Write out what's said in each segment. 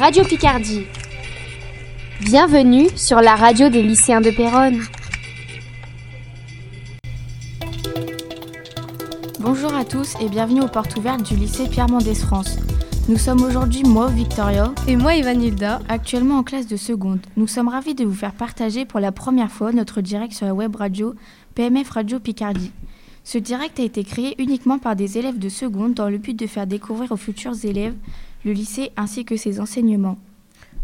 Radio Picardie. Bienvenue sur la radio des lycéens de Péronne. Bonjour à tous et bienvenue aux portes ouvertes du lycée Pierre Mendès France. Nous sommes aujourd'hui moi, Victoria, et moi, Ivanilda, actuellement en classe de seconde. Nous sommes ravis de vous faire partager pour la première fois notre direct sur la web radio PMF Radio Picardie. Ce direct a été créé uniquement par des élèves de seconde dans le but de faire découvrir aux futurs élèves le lycée ainsi que ses enseignements.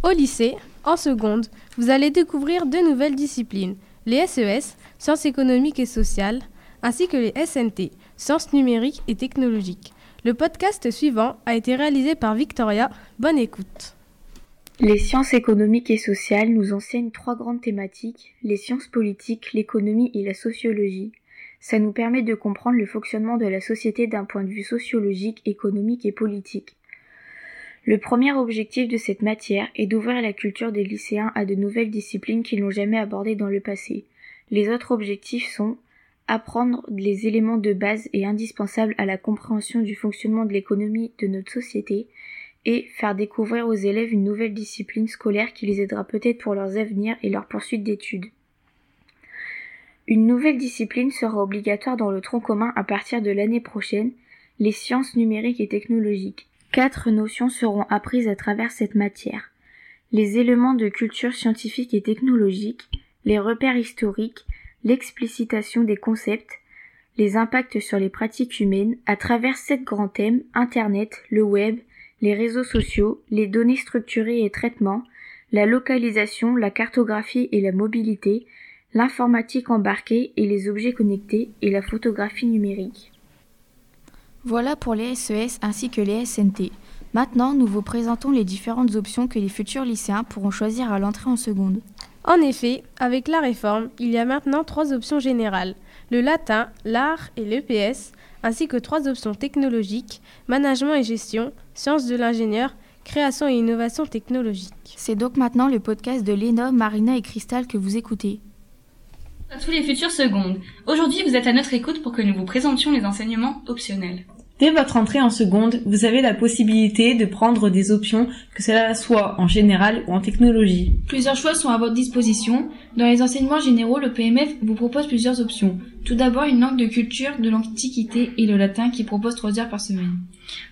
Au lycée, en seconde, vous allez découvrir deux nouvelles disciplines, les SES, sciences économiques et sociales, ainsi que les SNT, sciences numériques et technologiques. Le podcast suivant a été réalisé par Victoria. Bonne écoute. Les sciences économiques et sociales nous enseignent trois grandes thématiques, les sciences politiques, l'économie et la sociologie. Ça nous permet de comprendre le fonctionnement de la société d'un point de vue sociologique, économique et politique. Le premier objectif de cette matière est d'ouvrir la culture des lycéens à de nouvelles disciplines qu'ils n'ont jamais abordées dans le passé. Les autres objectifs sont apprendre les éléments de base et indispensables à la compréhension du fonctionnement de l'économie de notre société et faire découvrir aux élèves une nouvelle discipline scolaire qui les aidera peut-être pour leurs avenirs et leur poursuite d'études. Une nouvelle discipline sera obligatoire dans le tronc commun à partir de l'année prochaine, les sciences numériques et technologiques. Quatre notions seront apprises à travers cette matière. Les éléments de culture scientifique et technologique, les repères historiques, l'explicitation des concepts, les impacts sur les pratiques humaines à travers sept grands thèmes Internet, le web, les réseaux sociaux, les données structurées et traitements, la localisation, la cartographie et la mobilité, l'informatique embarquée et les objets connectés et la photographie numérique. Voilà pour les SES ainsi que les SNT. Maintenant, nous vous présentons les différentes options que les futurs lycéens pourront choisir à l'entrée en seconde. En effet, avec la réforme, il y a maintenant trois options générales le latin, l'art et l'EPS, ainsi que trois options technologiques management et gestion, sciences de l'ingénieur, création et innovation technologique. C'est donc maintenant le podcast de Léna, Marina et Cristal que vous écoutez. À tous les futurs secondes, aujourd'hui vous êtes à notre écoute pour que nous vous présentions les enseignements optionnels. Dès votre entrée en seconde, vous avez la possibilité de prendre des options, que cela soit en général ou en technologie. Plusieurs choix sont à votre disposition. Dans les enseignements généraux, le PMF vous propose plusieurs options. Tout d'abord, une langue de culture, de l'antiquité et le latin qui propose trois heures par semaine.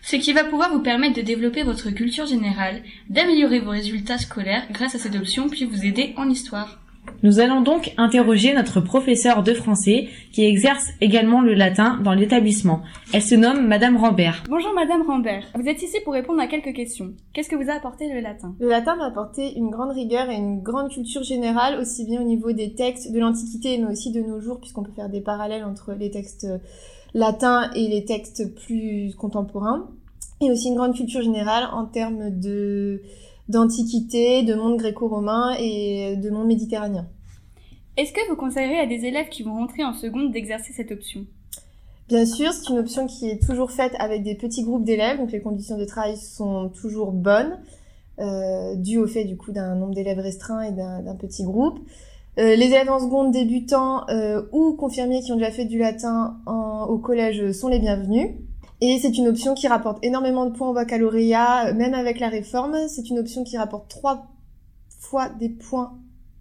Ce qui va pouvoir vous permettre de développer votre culture générale, d'améliorer vos résultats scolaires grâce à cette option, puis vous aider en histoire. Nous allons donc interroger notre professeure de français qui exerce également le latin dans l'établissement. Elle se nomme Madame Rambert. Bonjour Madame Rambert. Vous êtes ici pour répondre à quelques questions. Qu'est-ce que vous a apporté le latin? Le latin m'a apporté une grande rigueur et une grande culture générale, aussi bien au niveau des textes de l'Antiquité, mais aussi de nos jours, puisqu'on peut faire des parallèles entre les textes latins et les textes plus contemporains. Et aussi une grande culture générale en termes de d'antiquité, de monde gréco-romain et de monde méditerranéen. Est-ce que vous conseillerez à des élèves qui vont rentrer en seconde d'exercer cette option? Bien sûr, c'est une option qui est toujours faite avec des petits groupes d'élèves, donc les conditions de travail sont toujours bonnes, euh, dues au fait du coup d'un nombre d'élèves restreint et d'un petit groupe. Euh, les élèves en seconde débutants euh, ou confirmés qui ont déjà fait du latin en, au collège sont les bienvenus. Et c'est une option qui rapporte énormément de points au baccalauréat, même avec la réforme. C'est une option qui rapporte trois fois des points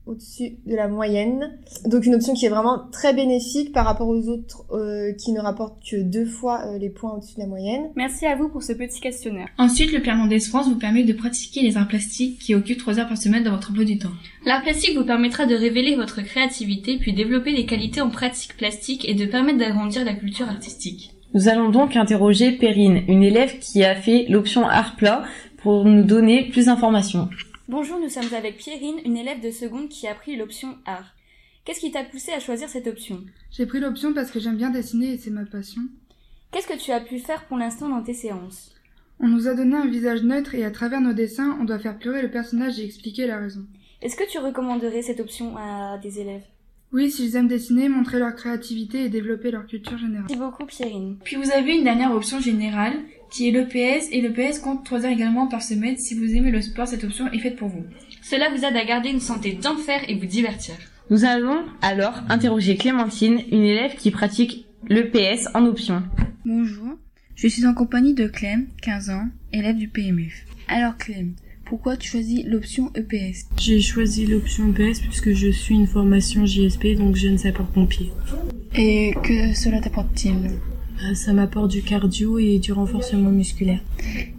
au-dessus de la moyenne. Donc une option qui est vraiment très bénéfique par rapport aux autres euh, qui ne rapportent que deux fois euh, les points au-dessus de la moyenne. Merci à vous pour ce petit questionnaire. Ensuite, le Pierre Mendès France vous permet de pratiquer les arts plastiques qui occupent trois heures par semaine dans votre emploi du temps. L'art plastique vous permettra de révéler votre créativité puis développer des qualités en pratique plastique et de permettre d'agrandir la culture artistique. Nous allons donc interroger Perrine, une élève qui a fait l'option art plat pour nous donner plus d'informations. Bonjour, nous sommes avec Pierrine, une élève de seconde qui a pris l'option art. Qu'est-ce qui t'a poussé à choisir cette option? J'ai pris l'option parce que j'aime bien dessiner et c'est ma passion. Qu'est-ce que tu as pu faire pour l'instant dans tes séances? On nous a donné un visage neutre et à travers nos dessins, on doit faire pleurer le personnage et expliquer la raison. Est-ce que tu recommanderais cette option à des élèves? Oui, s'ils aiment dessiner, montrer leur créativité et développer leur culture générale. Merci beaucoup, Pierrine. Puis vous avez une dernière option générale, qui est l'EPS, et l'EPS compte 3 heures également par semaine. Si vous aimez le sport, cette option est faite pour vous. Cela vous aide à garder une santé d'enfer et vous divertir. Nous allons alors interroger Clémentine, une élève qui pratique l'EPS en option. Bonjour, je suis en compagnie de Clem, 15 ans, élève du PMF. Alors Clem, pourquoi tu choisis l'option EPS J'ai choisi l'option EPS puisque je suis une formation JSP, donc jeune sapeur-pompier. Et que cela t'apporte-t-il? Euh, Ça m'apporte du cardio et du renforcement musculaire.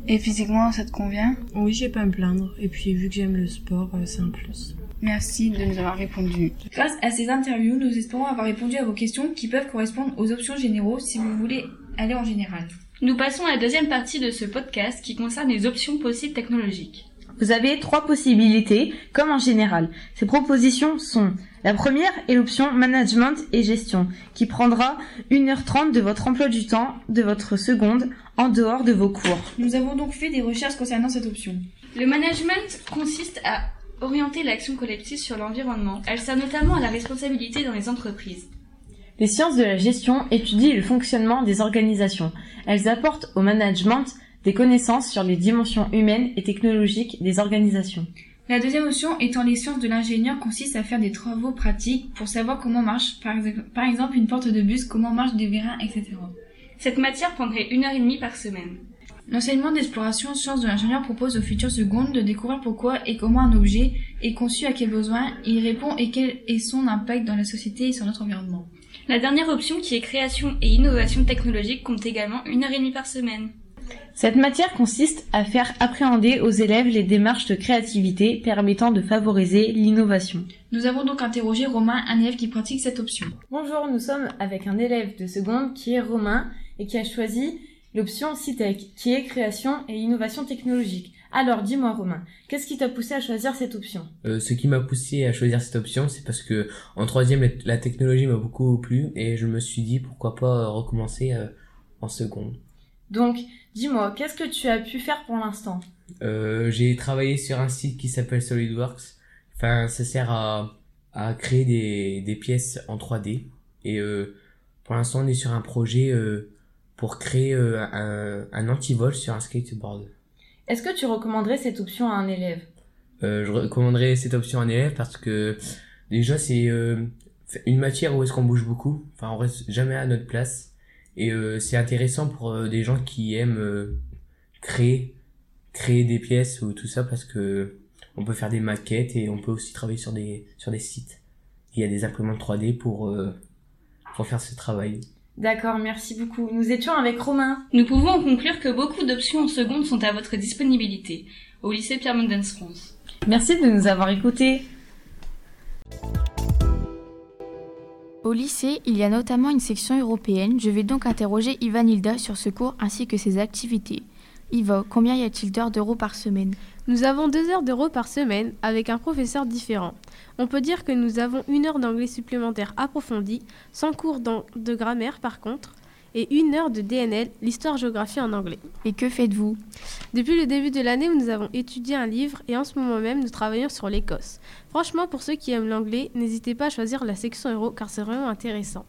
Et physiquement, ça te convient? Oui, j'ai pas à me plaindre. Et puis vu que j'aime le sport, euh, c'est un plus. Merci de nous avoir répondu. Grâce à ces interviews, nous espérons avoir répondu à vos questions qui peuvent correspondre aux options généraux si vous voulez aller en général. Nous passons à la deuxième partie de ce podcast qui concerne les options possibles technologiques. Vous avez trois possibilités, comme en général. Ces propositions sont la première est l'option management et gestion, qui prendra 1h30 de votre emploi du temps de votre seconde en dehors de vos cours. Nous avons donc fait des recherches concernant cette option. Le management consiste à orienter l'action collective sur l'environnement. Elle sert notamment à la responsabilité dans les entreprises. Les sciences de la gestion étudient le fonctionnement des organisations. Elles apportent au management des connaissances sur les dimensions humaines et technologiques des organisations. La deuxième option étant les sciences de l'ingénieur consiste à faire des travaux pratiques pour savoir comment marche par, ex- par exemple une porte de bus, comment marchent des vérins, etc. Cette matière prendrait une heure et demie par semaine. L'enseignement d'exploration sciences de l'ingénieur propose aux futures secondes de découvrir pourquoi et comment un objet est conçu, à quel besoin il répond et quel est son impact dans la société et sur notre environnement. La dernière option qui est création et innovation technologique compte également une heure et demie par semaine. Cette matière consiste à faire appréhender aux élèves les démarches de créativité permettant de favoriser l'innovation. Nous avons donc interrogé Romain, un élève qui pratique cette option. Bonjour, nous sommes avec un élève de seconde qui est Romain et qui a choisi l'option CITEC, qui est création et innovation technologique. Alors, dis-moi Romain, qu'est-ce qui t'a poussé à choisir cette option? Euh, ce qui m'a poussé à choisir cette option, c'est parce que en troisième, la- technologie m'a beaucoup plu et je me suis dit pourquoi pas recommencer euh, en seconde. Donc, dis-moi, qu'est-ce que tu as pu faire pour l'instant Euh, j'ai travaillé sur un site qui s'appelle SolidWorks. Enfin, ça sert à, à créer des, des pièces en 3D. Et euh, pour l'instant, on est sur un projet euh, pour créer euh, un, un antivol sur un skateboard. Est-ce que tu recommanderais cette option à un élève? Euh, je recommanderais cette option à un élève parce que déjà c'est euh, une matière où est-ce qu'on bouge beaucoup. Enfin, on reste jamais à notre place. Et euh, c'est intéressant pour euh, des gens qui aiment euh, créer, créer des pièces ou tout ça parce que on peut faire des maquettes et on peut aussi travailler sur des sur des sites. Il y a des imprimantes 3D pour pour faire ce travail. D'accord, merci beaucoup. Nous étions avec Romain. Nous pouvons conclure que beaucoup d'options en seconde sont à votre disponibilité au lycée Pierre Mendès France. Merci de nous avoir écoutés. Au lycée, il y a notamment une section européenne. Je vais donc interroger Ivan Hilda sur ce cours ainsi que ses activités. Iva, combien y a-t-il d'heures d'euros par semaine? Nous avons deux heures d'euros par semaine avec un professeur différent. On peut dire que nous avons une heure d'anglais supplémentaire approfondi, sans cours de grammaire par contre, et une heure de DNL, l'histoire-géographie en anglais. Et que faites-vous? Depuis le début de l'année, nous avons étudié un livre et en ce moment même, nous travaillons sur l'Écosse. Franchement, pour ceux qui aiment l'anglais, n'hésitez pas à choisir la section euro car c'est vraiment intéressant.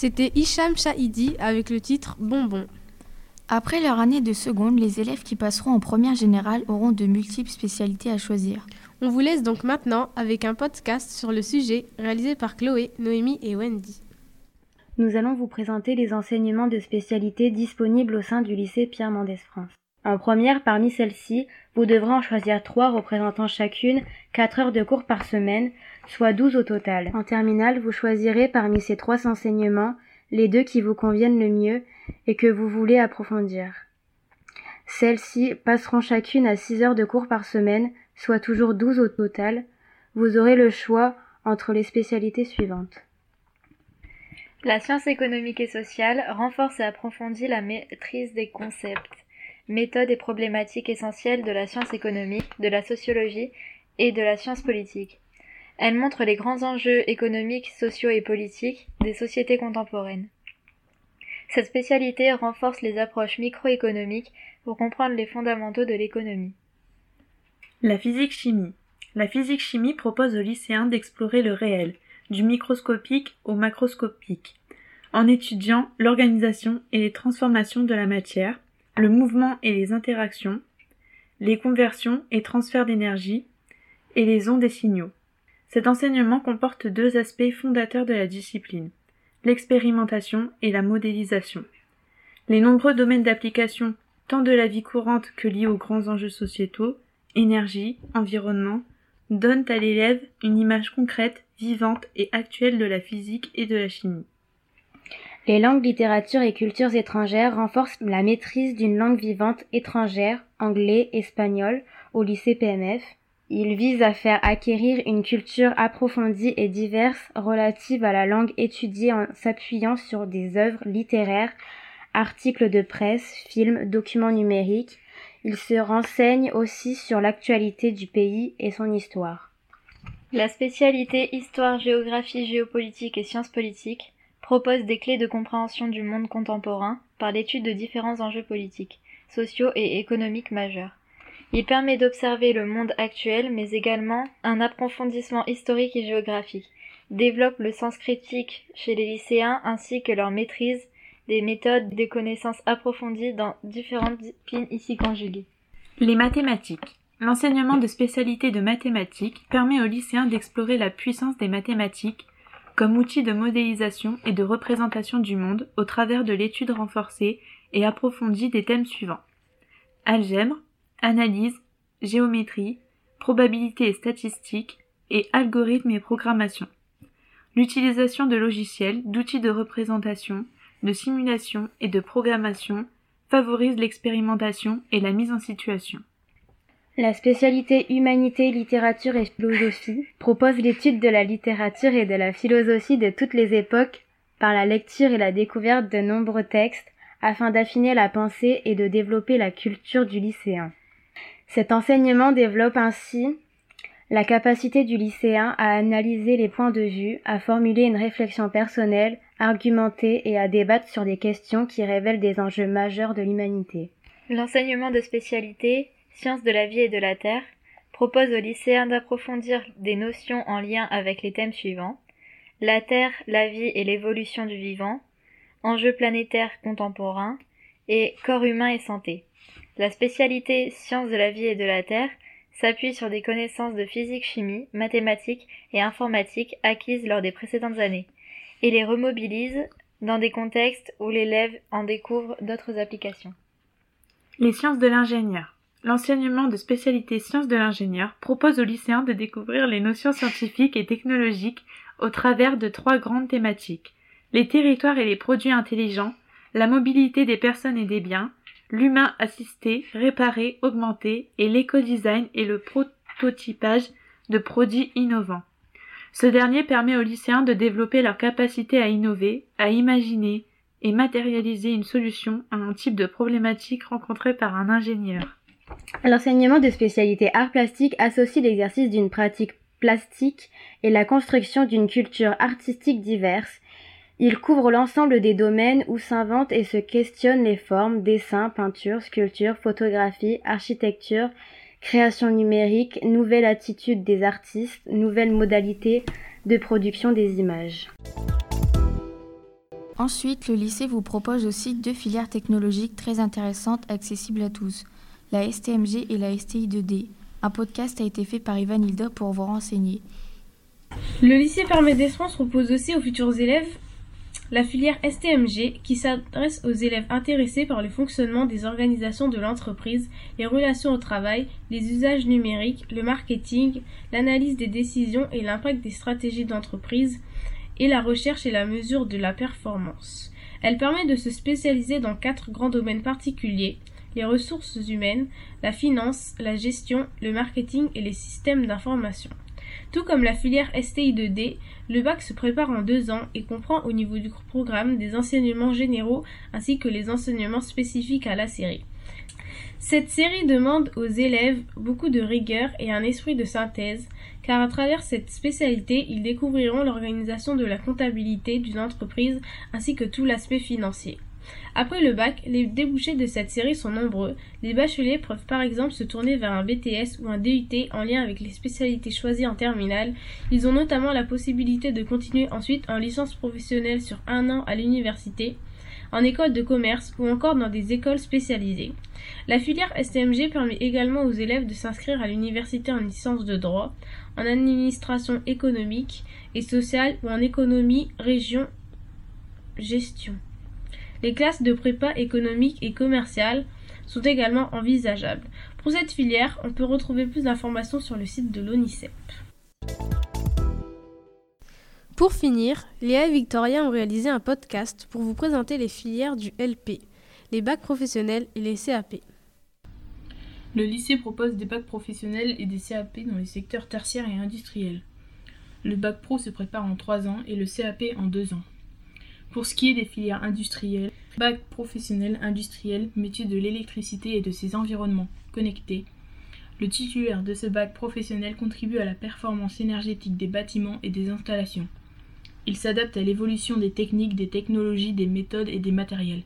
C'était Hicham Shahidi avec le titre Bonbon. Après leur année de seconde, les élèves qui passeront en première générale auront de multiples spécialités à choisir. On vous laisse donc maintenant avec un podcast sur le sujet réalisé par Chloé, Noémie et Wendy. Nous allons vous présenter les enseignements de spécialité disponibles au sein du lycée Pierre Mendès France. En première, parmi celles-ci, vous devrez en choisir trois représentant chacune 4 heures de cours par semaine, soit 12 au total. En terminale, vous choisirez parmi ces trois enseignements les deux qui vous conviennent le mieux et que vous voulez approfondir. Celles-ci passeront chacune à 6 heures de cours par semaine, soit toujours 12 au total. Vous aurez le choix entre les spécialités suivantes. La science économique et sociale renforce et approfondit la maîtrise des concepts, méthodes et problématiques essentielles de la science économique, de la sociologie et de la science politique. Elle montre les grands enjeux économiques, sociaux et politiques des sociétés contemporaines. Cette spécialité renforce les approches microéconomiques pour comprendre les fondamentaux de l'économie. La physique-chimie. La physique-chimie propose aux lycéens d'explorer le réel, du microscopique au macroscopique, en étudiant l'organisation et les transformations de la matière, le mouvement et les interactions, les conversions et transferts d'énergie, et les ondes et signaux. Cet enseignement comporte deux aspects fondateurs de la discipline, l'expérimentation et la modélisation. Les nombreux domaines d'application, tant de la vie courante que liés aux grands enjeux sociétaux, énergie, environnement, donnent à l'élève une image concrète vivante et actuelle de la physique et de la chimie. Les langues, littératures et cultures étrangères renforcent la maîtrise d'une langue vivante étrangère, anglais, espagnol, au lycée PMF. Il vise à faire acquérir une culture approfondie et diverse relative à la langue étudiée en s'appuyant sur des œuvres littéraires, articles de presse, films, documents numériques. Il se renseigne aussi sur l'actualité du pays et son histoire. La spécialité Histoire, géographie, géopolitique et sciences politiques propose des clés de compréhension du monde contemporain par l'étude de différents enjeux politiques, sociaux et économiques majeurs. Il permet d'observer le monde actuel mais également un approfondissement historique et géographique, développe le sens critique chez les lycéens ainsi que leur maîtrise des méthodes des connaissances approfondies dans différentes disciplines ici conjuguées. Les mathématiques. L'enseignement de spécialité de mathématiques permet aux lycéens d'explorer la puissance des mathématiques comme outil de modélisation et de représentation du monde au travers de l'étude renforcée et approfondie des thèmes suivants. Algèbre, analyse, géométrie, probabilité et statistique, et algorithmes et programmation. L'utilisation de logiciels, d'outils de représentation, de simulation et de programmation favorise l'expérimentation et la mise en situation. La spécialité Humanité, littérature et philosophie propose l'étude de la littérature et de la philosophie de toutes les époques par la lecture et la découverte de nombreux textes afin d'affiner la pensée et de développer la culture du lycéen. Cet enseignement développe ainsi la capacité du lycéen à analyser les points de vue, à formuler une réflexion personnelle, argumentée et à débattre sur des questions qui révèlent des enjeux majeurs de l'humanité. L'enseignement de spécialité Sciences de la vie et de la Terre propose aux lycéens d'approfondir des notions en lien avec les thèmes suivants la Terre, la vie et l'évolution du vivant, enjeux planétaires contemporains et corps humain et santé. La spécialité Sciences de la vie et de la Terre s'appuie sur des connaissances de physique-chimie, mathématiques et informatique acquises lors des précédentes années et les remobilise dans des contextes où l'élève en découvre d'autres applications. Les sciences de l'ingénieur. L'enseignement de spécialité sciences de l'ingénieur propose aux lycéens de découvrir les notions scientifiques et technologiques au travers de trois grandes thématiques les territoires et les produits intelligents, la mobilité des personnes et des biens, l'humain assisté, réparé, augmenté et l'éco-design et le prototypage de produits innovants. Ce dernier permet aux lycéens de développer leur capacité à innover, à imaginer et matérialiser une solution à un type de problématique rencontrée par un ingénieur. L'enseignement de spécialité art plastique associe l'exercice d'une pratique plastique et la construction d'une culture artistique diverse. Il couvre l'ensemble des domaines où s'inventent et se questionnent les formes, dessin, peinture, sculpture, photographie, architecture, création numérique, nouvelle attitude des artistes, nouvelles modalités de production des images. Ensuite, le lycée vous propose aussi deux filières technologiques très intéressantes accessibles à tous, la STMG et la STI2D. Un podcast a été fait par Ivan Hilda pour vous renseigner. Le lycée Permet d'Esfrance propose aussi aux futurs élèves la filière STMG qui s'adresse aux élèves intéressés par le fonctionnement des organisations de l'entreprise, les relations au travail, les usages numériques, le marketing, l'analyse des décisions et l'impact des stratégies d'entreprise, et la recherche et la mesure de la performance. Elle permet de se spécialiser dans quatre grands domaines particuliers les ressources humaines, la finance, la gestion, le marketing et les systèmes d'information. Tout comme la filière STI2D, le bac se prépare en deux ans et comprend au niveau du programme des enseignements généraux ainsi que les enseignements spécifiques à la série. Cette série demande aux élèves beaucoup de rigueur et un esprit de synthèse, car à travers cette spécialité, ils découvriront l'organisation de la comptabilité d'une entreprise ainsi que tout l'aspect financier. Après le bac, les débouchés de cette série sont nombreux. Les bacheliers peuvent par exemple se tourner vers un BTS ou un DUT en lien avec les spécialités choisies en terminale. Ils ont notamment la possibilité de continuer ensuite en licence professionnelle sur un an à l'université, en école de commerce ou encore dans des écoles spécialisées. La filière STMG permet également aux élèves de s'inscrire à l'université en licence de droit, en administration économique et sociale ou en économie, région, gestion. Les classes de prépa économique et commerciale sont également envisageables. Pour cette filière, on peut retrouver plus d'informations sur le site de l'ONICEP. Pour finir, Léa et Victoria ont réalisé un podcast pour vous présenter les filières du LP, les bacs professionnels et les CAP. Le lycée propose des bacs professionnels et des CAP dans les secteurs tertiaires et industriels. Le bac pro se prépare en 3 ans et le CAP en 2 ans. Pour ce qui est des filières industrielles, bac professionnel industriel, métier de l'électricité et de ses environnements connectés, le titulaire de ce bac professionnel contribue à la performance énergétique des bâtiments et des installations. Il s'adapte à l'évolution des techniques, des technologies, des méthodes et des matériels.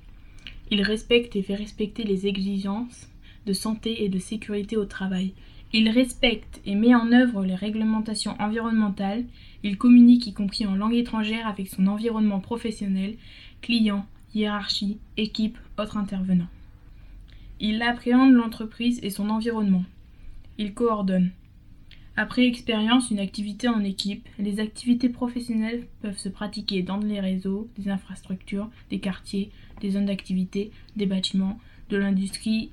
Il respecte et fait respecter les exigences de santé et de sécurité au travail. Il respecte et met en œuvre les réglementations environnementales. Il communique, y compris en langue étrangère, avec son environnement professionnel, clients, hiérarchie, équipe, autres intervenants. Il appréhende l'entreprise et son environnement. Il coordonne. Après expérience, une activité en équipe, les activités professionnelles peuvent se pratiquer dans les réseaux, des infrastructures, des quartiers, des zones d'activité, des bâtiments, de l'industrie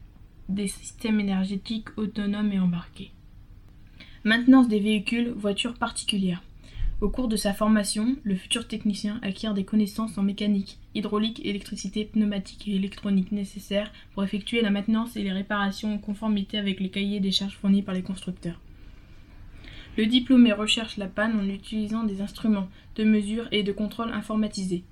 des systèmes énergétiques autonomes et embarqués. Maintenance des véhicules, voitures particulières. Au cours de sa formation, le futur technicien acquiert des connaissances en mécanique, hydraulique, électricité, pneumatique et électronique nécessaires pour effectuer la maintenance et les réparations en conformité avec les cahiers des charges fournis par les constructeurs. Le diplômé recherche la panne en utilisant des instruments de mesure et de contrôle informatisés.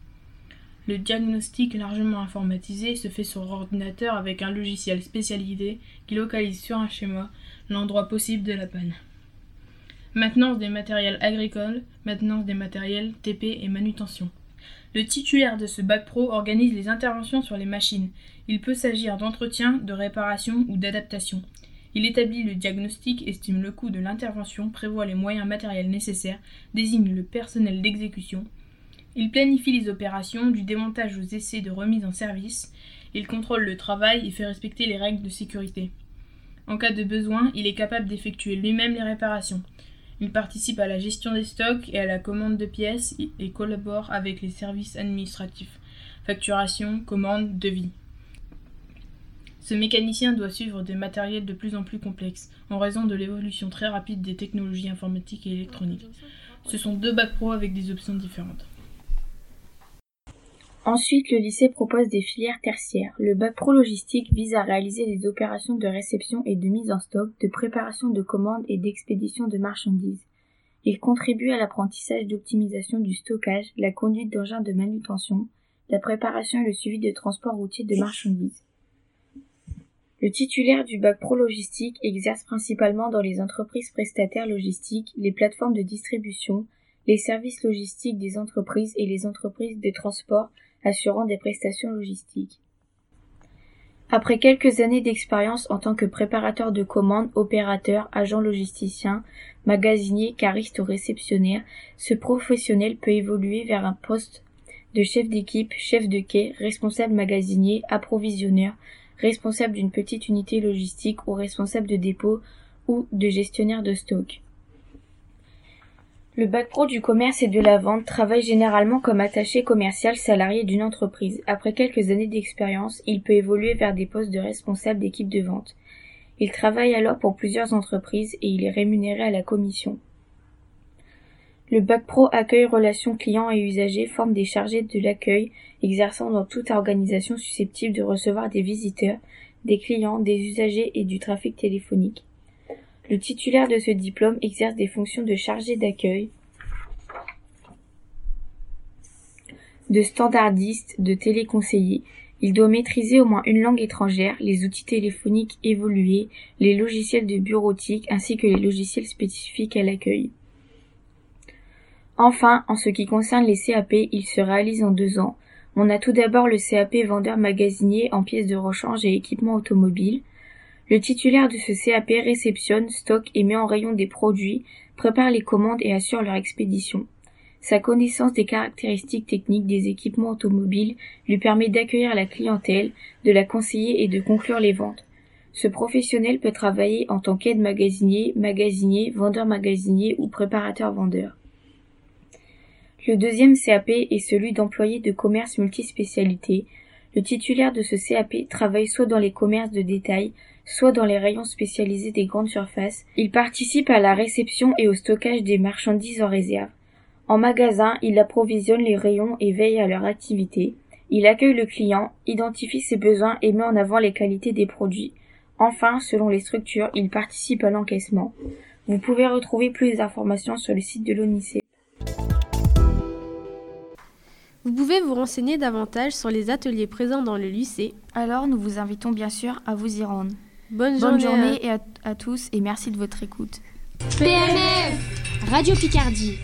Le diagnostic largement informatisé se fait sur ordinateur avec un logiciel spécialisé qui localise sur un schéma l'endroit possible de la panne. Maintenance des matériels agricoles, maintenance des matériels TP et manutention. Le titulaire de ce bac pro organise les interventions sur les machines. Il peut s'agir d'entretien, de réparation ou d'adaptation. Il établit le diagnostic, estime le coût de l'intervention, prévoit les moyens matériels nécessaires, désigne le personnel d'exécution, il planifie les opérations, du démontage aux essais de remise en service. Il contrôle le travail et fait respecter les règles de sécurité. En cas de besoin, il est capable d'effectuer lui-même les réparations. Il participe à la gestion des stocks et à la commande de pièces et collabore avec les services administratifs, facturation, commande, devis. Ce mécanicien doit suivre des matériels de plus en plus complexes, en raison de l'évolution très rapide des technologies informatiques et électroniques. Ce sont deux bacs pro avec des options différentes. Ensuite, le lycée propose des filières tertiaires. Le bac pro logistique vise à réaliser des opérations de réception et de mise en stock, de préparation de commandes et d'expédition de marchandises. Il contribue à l'apprentissage d'optimisation du stockage, la conduite d'engins de manutention, la préparation et le suivi de transport routier de marchandises. Le titulaire du bac pro logistique exerce principalement dans les entreprises prestataires logistiques, les plateformes de distribution, les services logistiques des entreprises et les entreprises de transport assurant des prestations logistiques. Après quelques années d'expérience en tant que préparateur de commandes, opérateur, agent logisticien, magasinier, cariste ou réceptionnaire, ce professionnel peut évoluer vers un poste de chef d'équipe, chef de quai, responsable magasinier, approvisionneur, responsable d'une petite unité logistique ou responsable de dépôt ou de gestionnaire de stock. Le bac pro du commerce et de la vente travaille généralement comme attaché commercial salarié d'une entreprise. Après quelques années d'expérience, il peut évoluer vers des postes de responsable d'équipe de vente. Il travaille alors pour plusieurs entreprises et il est rémunéré à la commission. Le bac pro accueil relations clients et usagers forme des chargés de l'accueil exerçant dans toute organisation susceptible de recevoir des visiteurs, des clients, des usagers et du trafic téléphonique. Le titulaire de ce diplôme exerce des fonctions de chargé d'accueil, de standardiste, de téléconseiller. Il doit maîtriser au moins une langue étrangère, les outils téléphoniques évolués, les logiciels de bureautique ainsi que les logiciels spécifiques à l'accueil. Enfin, en ce qui concerne les CAP, ils se réalisent en deux ans. On a tout d'abord le CAP vendeur magasinier en pièces de rechange et équipements automobiles. Le titulaire de ce CAP réceptionne, stocke et met en rayon des produits, prépare les commandes et assure leur expédition. Sa connaissance des caractéristiques techniques des équipements automobiles lui permet d'accueillir la clientèle, de la conseiller et de conclure les ventes. Ce professionnel peut travailler en tant qu'aide magasinier, magasinier, vendeur magasinier ou préparateur vendeur. Le deuxième CAP est celui d'employé de commerce multispécialité. Le titulaire de ce CAP travaille soit dans les commerces de détail, soit dans les rayons spécialisés des grandes surfaces. Il participe à la réception et au stockage des marchandises en réserve. En magasin, il approvisionne les rayons et veille à leur activité. Il accueille le client, identifie ses besoins et met en avant les qualités des produits. Enfin, selon les structures, il participe à l'encaissement. Vous pouvez retrouver plus d'informations sur le site de l'ONICE. Vous pouvez vous renseigner davantage sur les ateliers présents dans le lycée. Alors nous vous invitons bien sûr à vous y rendre. Bonne, Bonne journée, journée, à... à tous et merci de votre écoute. PMF Radio Picardie